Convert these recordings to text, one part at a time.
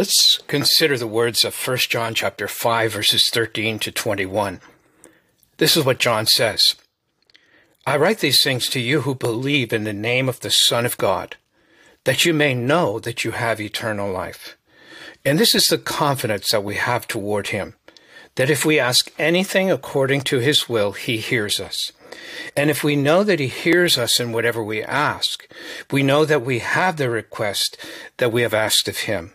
Let's consider the words of 1 John chapter 5 verses 13 to 21. This is what John says. I write these things to you who believe in the name of the Son of God, that you may know that you have eternal life. And this is the confidence that we have toward him, that if we ask anything according to his will, he hears us. And if we know that he hears us in whatever we ask, we know that we have the request that we have asked of him.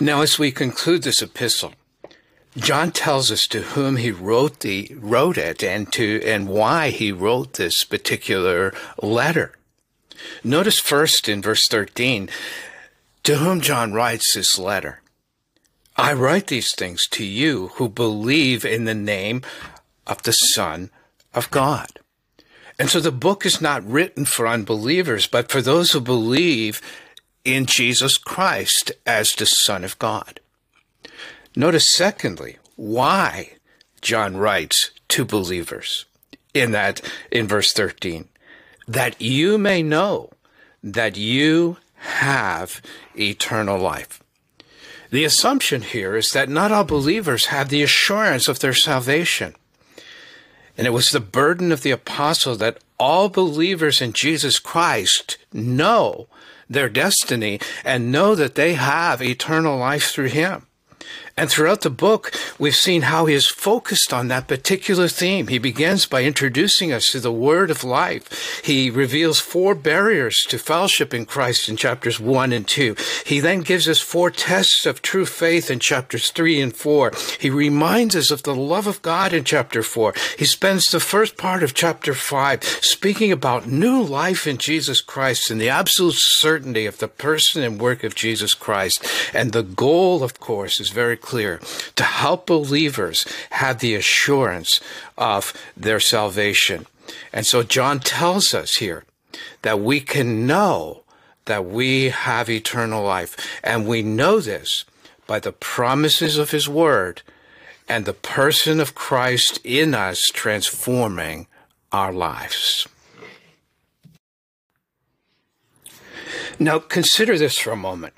Now, as we conclude this epistle, John tells us to whom he wrote the wrote it and to and why he wrote this particular letter. Notice first in verse 13 to whom John writes this letter. I write these things to you who believe in the name of the Son of God. And so the book is not written for unbelievers, but for those who believe in Jesus Christ as the Son of God. Notice, secondly, why John writes to believers in that, in verse 13, that you may know that you have eternal life. The assumption here is that not all believers have the assurance of their salvation. And it was the burden of the apostle that all believers in Jesus Christ know their destiny and know that they have eternal life through him. And throughout the book, we've seen how he is focused on that particular theme. He begins by introducing us to the word of life. He reveals four barriers to fellowship in Christ in chapters one and two. He then gives us four tests of true faith in chapters three and four. He reminds us of the love of God in chapter four. He spends the first part of chapter five speaking about new life in Jesus Christ and the absolute certainty of the person and work of Jesus Christ. And the goal, of course, is very clear to help believers have the assurance of their salvation. And so John tells us here that we can know that we have eternal life. And we know this by the promises of his word and the person of Christ in us transforming our lives. Now consider this for a moment.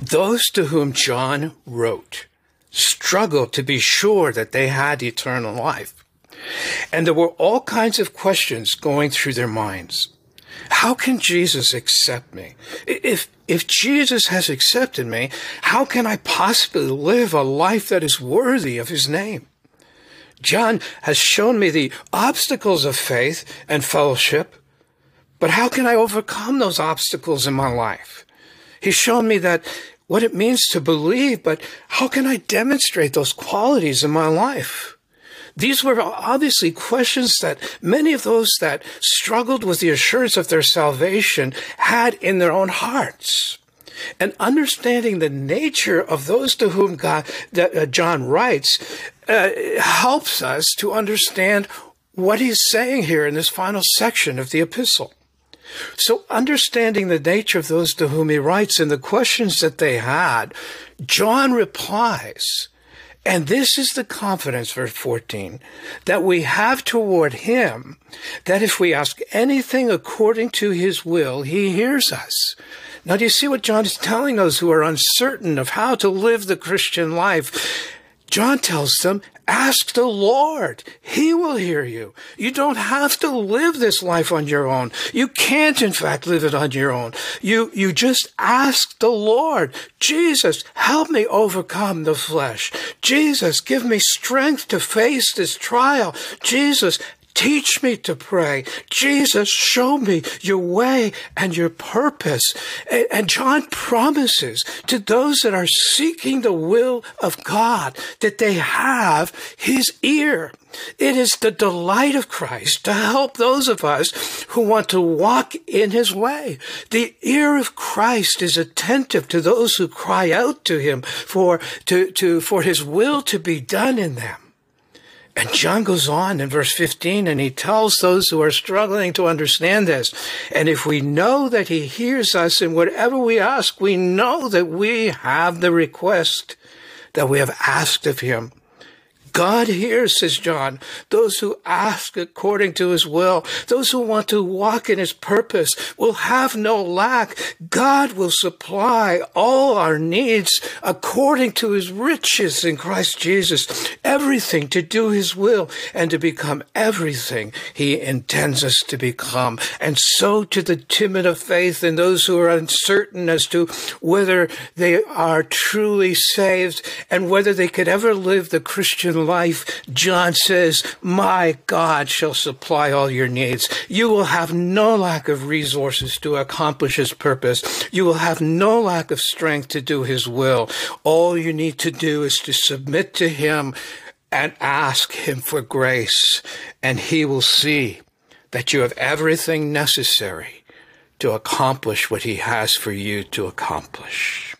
Those to whom John wrote struggled to be sure that they had eternal life. And there were all kinds of questions going through their minds. How can Jesus accept me? If, if Jesus has accepted me, how can I possibly live a life that is worthy of his name? John has shown me the obstacles of faith and fellowship, but how can I overcome those obstacles in my life? He's shown me that what it means to believe, but how can I demonstrate those qualities in my life? These were obviously questions that many of those that struggled with the assurance of their salvation had in their own hearts. And understanding the nature of those to whom God, that uh, John writes uh, helps us to understand what he's saying here in this final section of the epistle. So, understanding the nature of those to whom he writes and the questions that they had, John replies, and this is the confidence, verse 14, that we have toward him, that if we ask anything according to his will, he hears us. Now, do you see what John is telling those who are uncertain of how to live the Christian life? John tells them, Ask the Lord. He will hear you. You don't have to live this life on your own. You can't, in fact, live it on your own. You, you just ask the Lord, Jesus, help me overcome the flesh. Jesus, give me strength to face this trial. Jesus, Teach me to pray. Jesus, show me your way and your purpose. And John promises to those that are seeking the will of God that they have his ear. It is the delight of Christ to help those of us who want to walk in his way. The ear of Christ is attentive to those who cry out to him for, to, to, for his will to be done in them. And John goes on in verse 15 and he tells those who are struggling to understand this. And if we know that he hears us in whatever we ask, we know that we have the request that we have asked of him. God hears, says John, those who ask according to his will, those who want to walk in his purpose will have no lack. God will supply all our needs according to his riches in Christ Jesus, everything to do his will and to become everything he intends us to become. And so to the timid of faith and those who are uncertain as to whether they are truly saved and whether they could ever live the Christian life, John says, My God shall supply all your needs. You will have no lack of resources to accomplish his purpose. You will have no lack of strength to do his will. All you need to do is to submit to him and ask him for grace, and he will see that you have everything necessary to accomplish what he has for you to accomplish.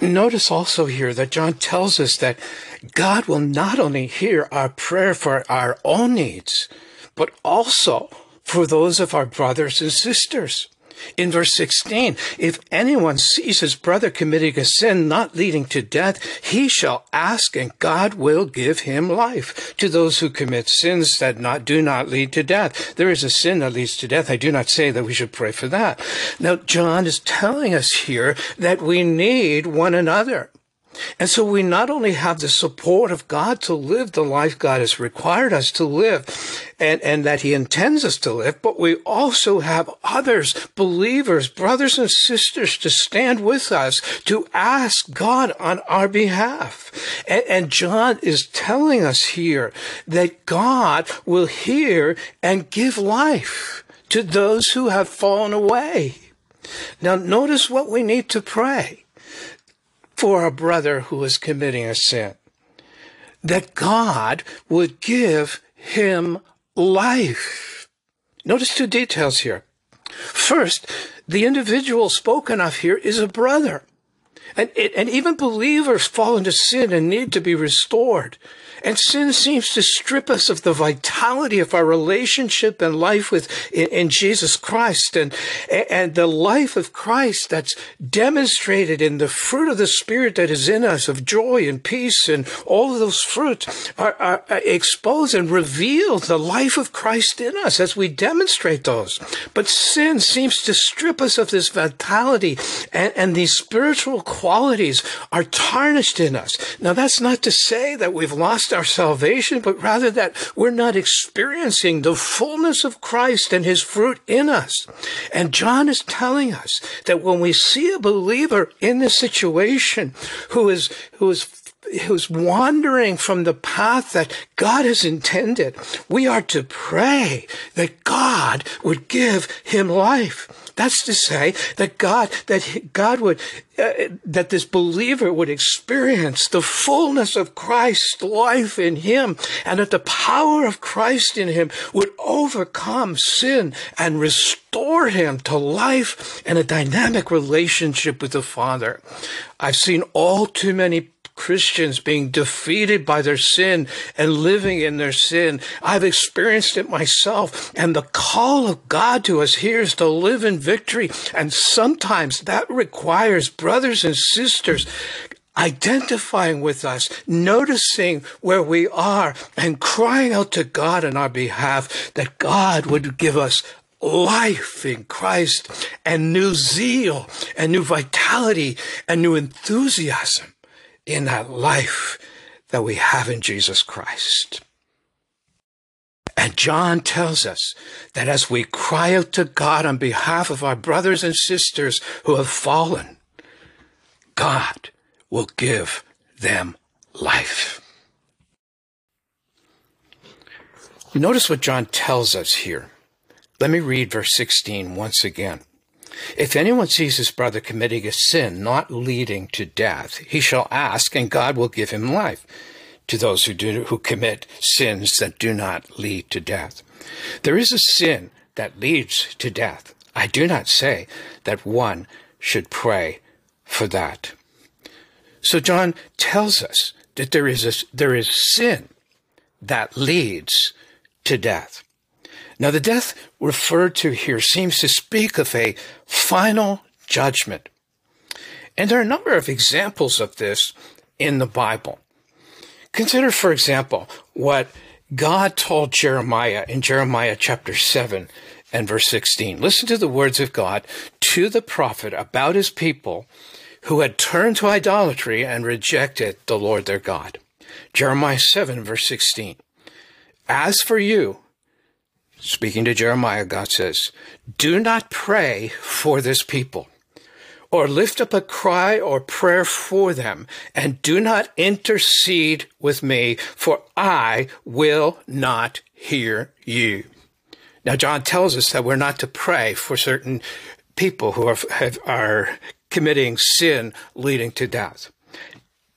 Notice also here that John tells us that God will not only hear our prayer for our own needs, but also for those of our brothers and sisters. In verse 16, if anyone sees his brother committing a sin not leading to death, he shall ask and God will give him life. To those who commit sins that not, do not lead to death. There is a sin that leads to death. I do not say that we should pray for that. Now, John is telling us here that we need one another. And so we not only have the support of God to live the life God has required us to live and, and that he intends us to live, but we also have others, believers, brothers and sisters to stand with us to ask God on our behalf. And, and John is telling us here that God will hear and give life to those who have fallen away. Now notice what we need to pray for a brother who is committing a sin. That God would give him life. Notice two details here. First, the individual spoken of here is a brother. And, and even believers fall into sin and need to be restored. And sin seems to strip us of the vitality of our relationship and life with in, in, Jesus Christ and and the life of Christ that's demonstrated in the fruit of the Spirit that is in us of joy and peace and all of those fruits are, are, are expose and reveal the life of Christ in us as we demonstrate those. But sin seems to strip us of this vitality and, and these spiritual qualities are tarnished in us. Now that's not to say that we've lost our salvation, but rather that we're not experiencing the fullness of Christ and his fruit in us. And John is telling us that when we see a believer in this situation who is, who is who's wandering from the path that God has intended, we are to pray that God would give him life. That's to say that God, that God would, uh, that this believer would experience the fullness of Christ's life in him and that the power of Christ in him would overcome sin and restore him to life and a dynamic relationship with the Father. I've seen all too many Christians being defeated by their sin and living in their sin. I've experienced it myself. And the call of God to us here is to live in victory. And sometimes that requires brothers and sisters identifying with us, noticing where we are, and crying out to God on our behalf that God would give us life in Christ and new zeal and new vitality and new enthusiasm in that life that we have in Jesus Christ. And John tells us that as we cry out to God on behalf of our brothers and sisters who have fallen, God will give them life. Notice what John tells us here. Let me read verse 16 once again. If anyone sees his brother committing a sin not leading to death, he shall ask, and God will give him life to those who do who commit sins that do not lead to death. There is a sin that leads to death. I do not say that one should pray for that. So John tells us that there is a, there is sin that leads to death. Now the death referred to here seems to speak of a final judgment. And there are a number of examples of this in the Bible. Consider, for example, what God told Jeremiah in Jeremiah chapter 7 and verse 16. Listen to the words of God to the prophet about his people who had turned to idolatry and rejected the Lord their God. Jeremiah 7 verse 16. As for you, speaking to Jeremiah, God says, do not pray for this people or lift up a cry or prayer for them, and do not intercede with me, for I will not hear you. Now, John tells us that we're not to pray for certain people who are, have, are committing sin leading to death.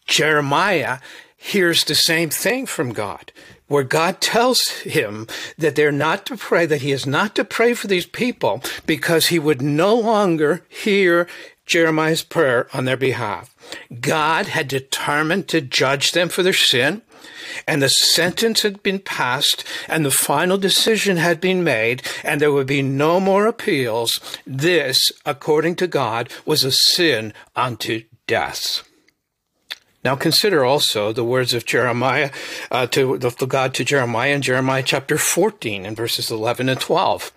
Jeremiah hears the same thing from God where God tells him that they're not to pray, that he is not to pray for these people because he would no longer hear Jeremiah's prayer on their behalf. God had determined to judge them for their sin, and the sentence had been passed, and the final decision had been made, and there would be no more appeals. This, according to God, was a sin unto death. Now consider also the words of Jeremiah uh, to the, God to Jeremiah in Jeremiah chapter 14 and verses 11 and 12.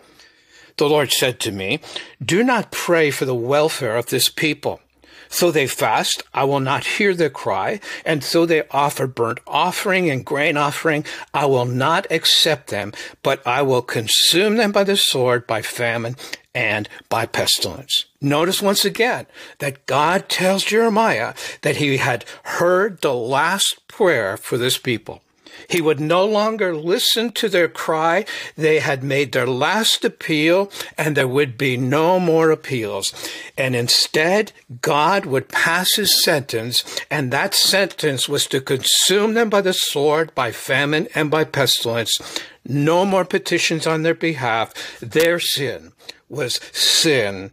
The Lord said to me, Do not pray for the welfare of this people. So they fast, I will not hear their cry, and so they offer burnt offering and grain offering, I will not accept them, but I will consume them by the sword, by famine, and by pestilence. Notice once again that God tells Jeremiah that he had heard the last prayer for this people. He would no longer listen to their cry. They had made their last appeal and there would be no more appeals. And instead, God would pass his sentence and that sentence was to consume them by the sword, by famine, and by pestilence. No more petitions on their behalf. Their sin was sin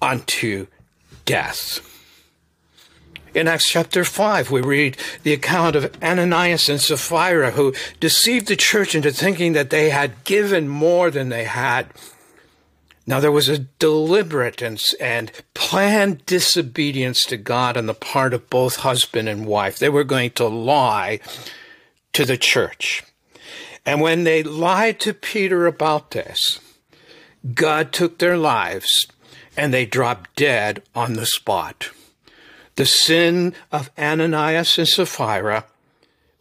unto death. In Acts chapter 5, we read the account of Ananias and Sapphira who deceived the church into thinking that they had given more than they had. Now, there was a deliberate and, and planned disobedience to God on the part of both husband and wife. They were going to lie to the church. And when they lied to Peter about this, God took their lives and they dropped dead on the spot. The sin of Ananias and Sapphira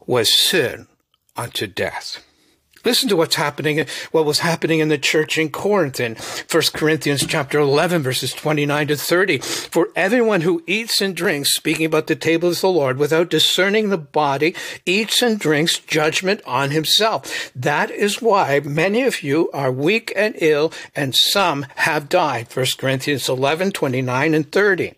was sin unto death. Listen to what's happening, what was happening in the church in Corinth in 1 Corinthians chapter 11, verses 29 to 30. For everyone who eats and drinks, speaking about the table of the Lord, without discerning the body, eats and drinks judgment on himself. That is why many of you are weak and ill, and some have died. 1 Corinthians 11, 29 and 30.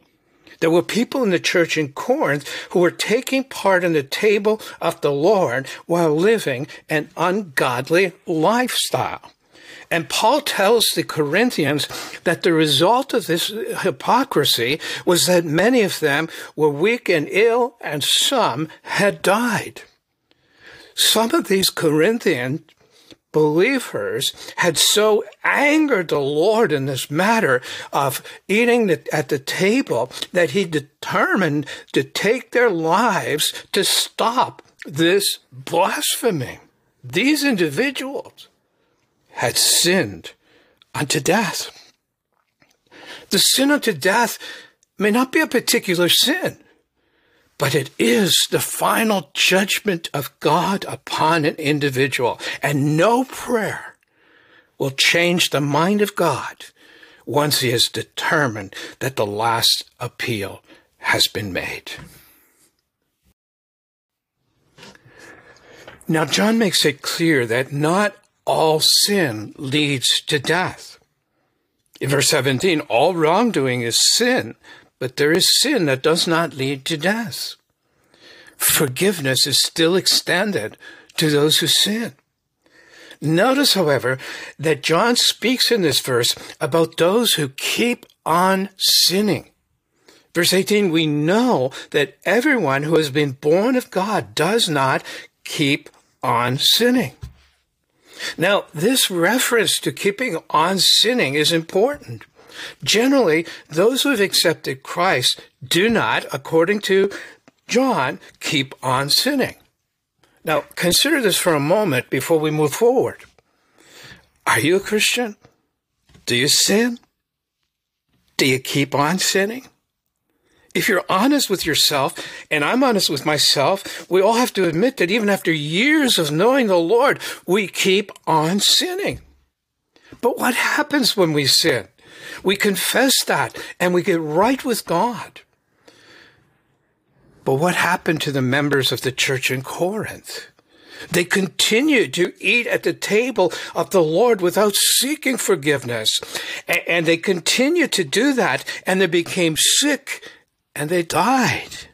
There were people in the church in Corinth who were taking part in the table of the Lord while living an ungodly lifestyle. And Paul tells the Corinthians that the result of this hypocrisy was that many of them were weak and ill, and some had died. Some of these Corinthian believers had so angered the Lord in this matter of eating at the table that he determined to take their lives to stop this blasphemy. These individuals had sinned unto death. The sin unto death may not be a particular sin, but it is the final judgment of God upon an individual. And no prayer will change the mind of God once he has determined that the last appeal has been made. Now, John makes it clear that not all sin leads to death. In verse 17, all wrongdoing is sin, but there is sin that does not lead to death. Forgiveness is still extended to those who sin. Notice, however, that John speaks in this verse about those who keep on sinning. Verse 18, we know that everyone who has been born of God does not keep on sinning. Now, this reference to keeping on sinning is important. Generally, those who have accepted Christ do not, according to John, keep on sinning. Now, consider this for a moment before we move forward. Are you a Christian? Do you sin? Do you keep on sinning? If you're honest with yourself, and I'm honest with myself, we all have to admit that even after years of knowing the Lord, we keep on sinning. But what happens when we sin? We confess that and we get right with God. But what happened to the members of the church in Corinth? They continued to eat at the table of the Lord without seeking forgiveness. And they continued to do that, and they became sick and they died.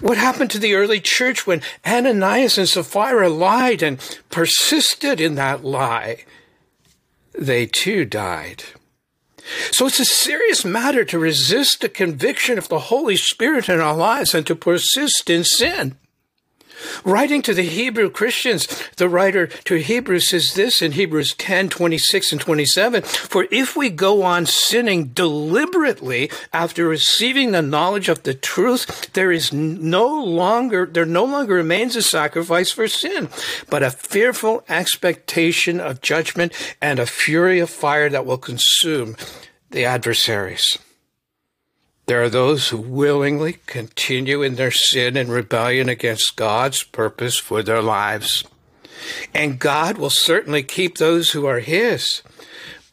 What happened to the early church when Ananias and Sapphira lied and persisted in that lie? They too died. So it's a serious matter to resist the conviction of the Holy Spirit in our lives and to persist in sin. Writing to the Hebrew Christians, the writer to Hebrews says this in Hebrews 10, 26 and 27, For if we go on sinning deliberately after receiving the knowledge of the truth, there is no longer, there no longer remains a sacrifice for sin, but a fearful expectation of judgment and a fury of fire that will consume the adversaries. There are those who willingly continue in their sin and rebellion against God's purpose for their lives. And God will certainly keep those who are His.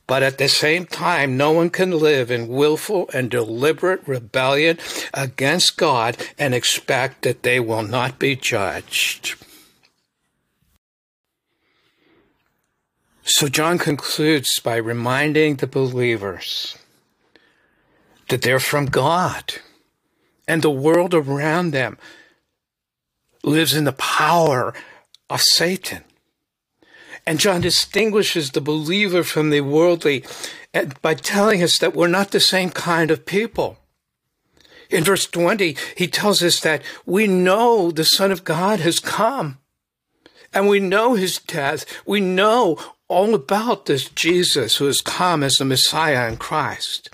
But at the same time, no one can live in willful and deliberate rebellion against God and expect that they will not be judged. So John concludes by reminding the believers that they're from God. And the world around them lives in the power of Satan. And John distinguishes the believer from the worldly eh, by telling us that we're not the same kind of people. In verse 20, he tells us that we know the Son of God has come and we know his death. We know all about this Jesus who has come as the Messiah and Christ.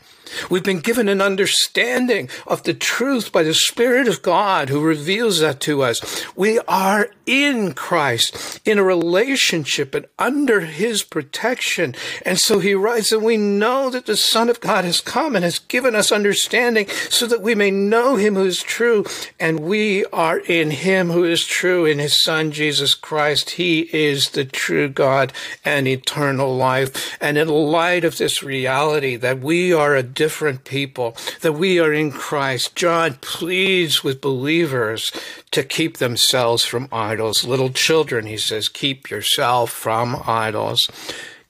We've been given an understanding of the truth by the Spirit of God who reveals that to us. We are in Christ, in a relationship and under His protection. And so He writes that we know that the Son of God has come and has given us understanding so that we may know Him who is true. And we are in Him who is true, in His Son, Jesus Christ. He is the true God and eternal life. And in light of this reality that we are a different people, that we are in Christ. John pleads with believers to keep themselves from idols. Little children, he says, keep yourself from idols.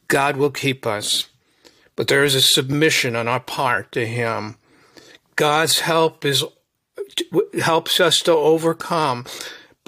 God will keep us, but there is a submission on our part to him. God's help is helps us to overcome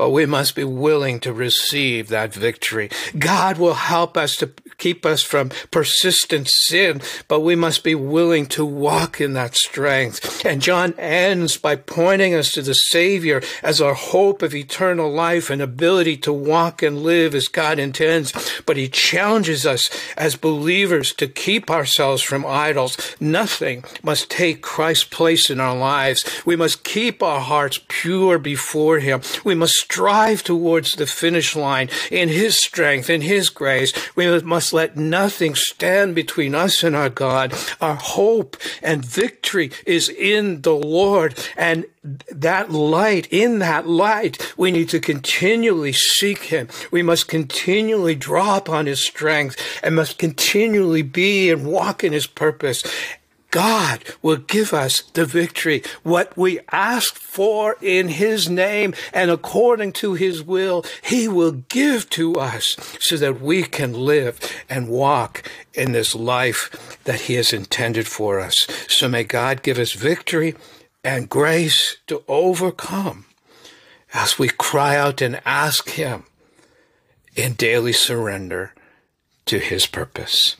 but we must be willing to receive that victory. God will help us to keep us from persistent sin, but we must be willing to walk in that strength. And John ends by pointing us to the Savior as our hope of eternal life and ability to walk and live as God intends. But he challenges us as believers to keep ourselves from idols. Nothing must take Christ's place in our lives. We must keep our hearts pure before him. We must strive towards the finish line in His strength, in His grace. We must let nothing stand between us and our God. Our hope and victory is in the Lord. And that light, in that light, we need to continually seek Him. We must continually draw upon His strength and must continually be and walk in His purpose. God will give us the victory. What we ask for in His name and according to His will, He will give to us so that we can live and walk in this life that He has intended for us. So may God give us victory and grace to overcome as we cry out and ask Him in daily surrender to His purpose.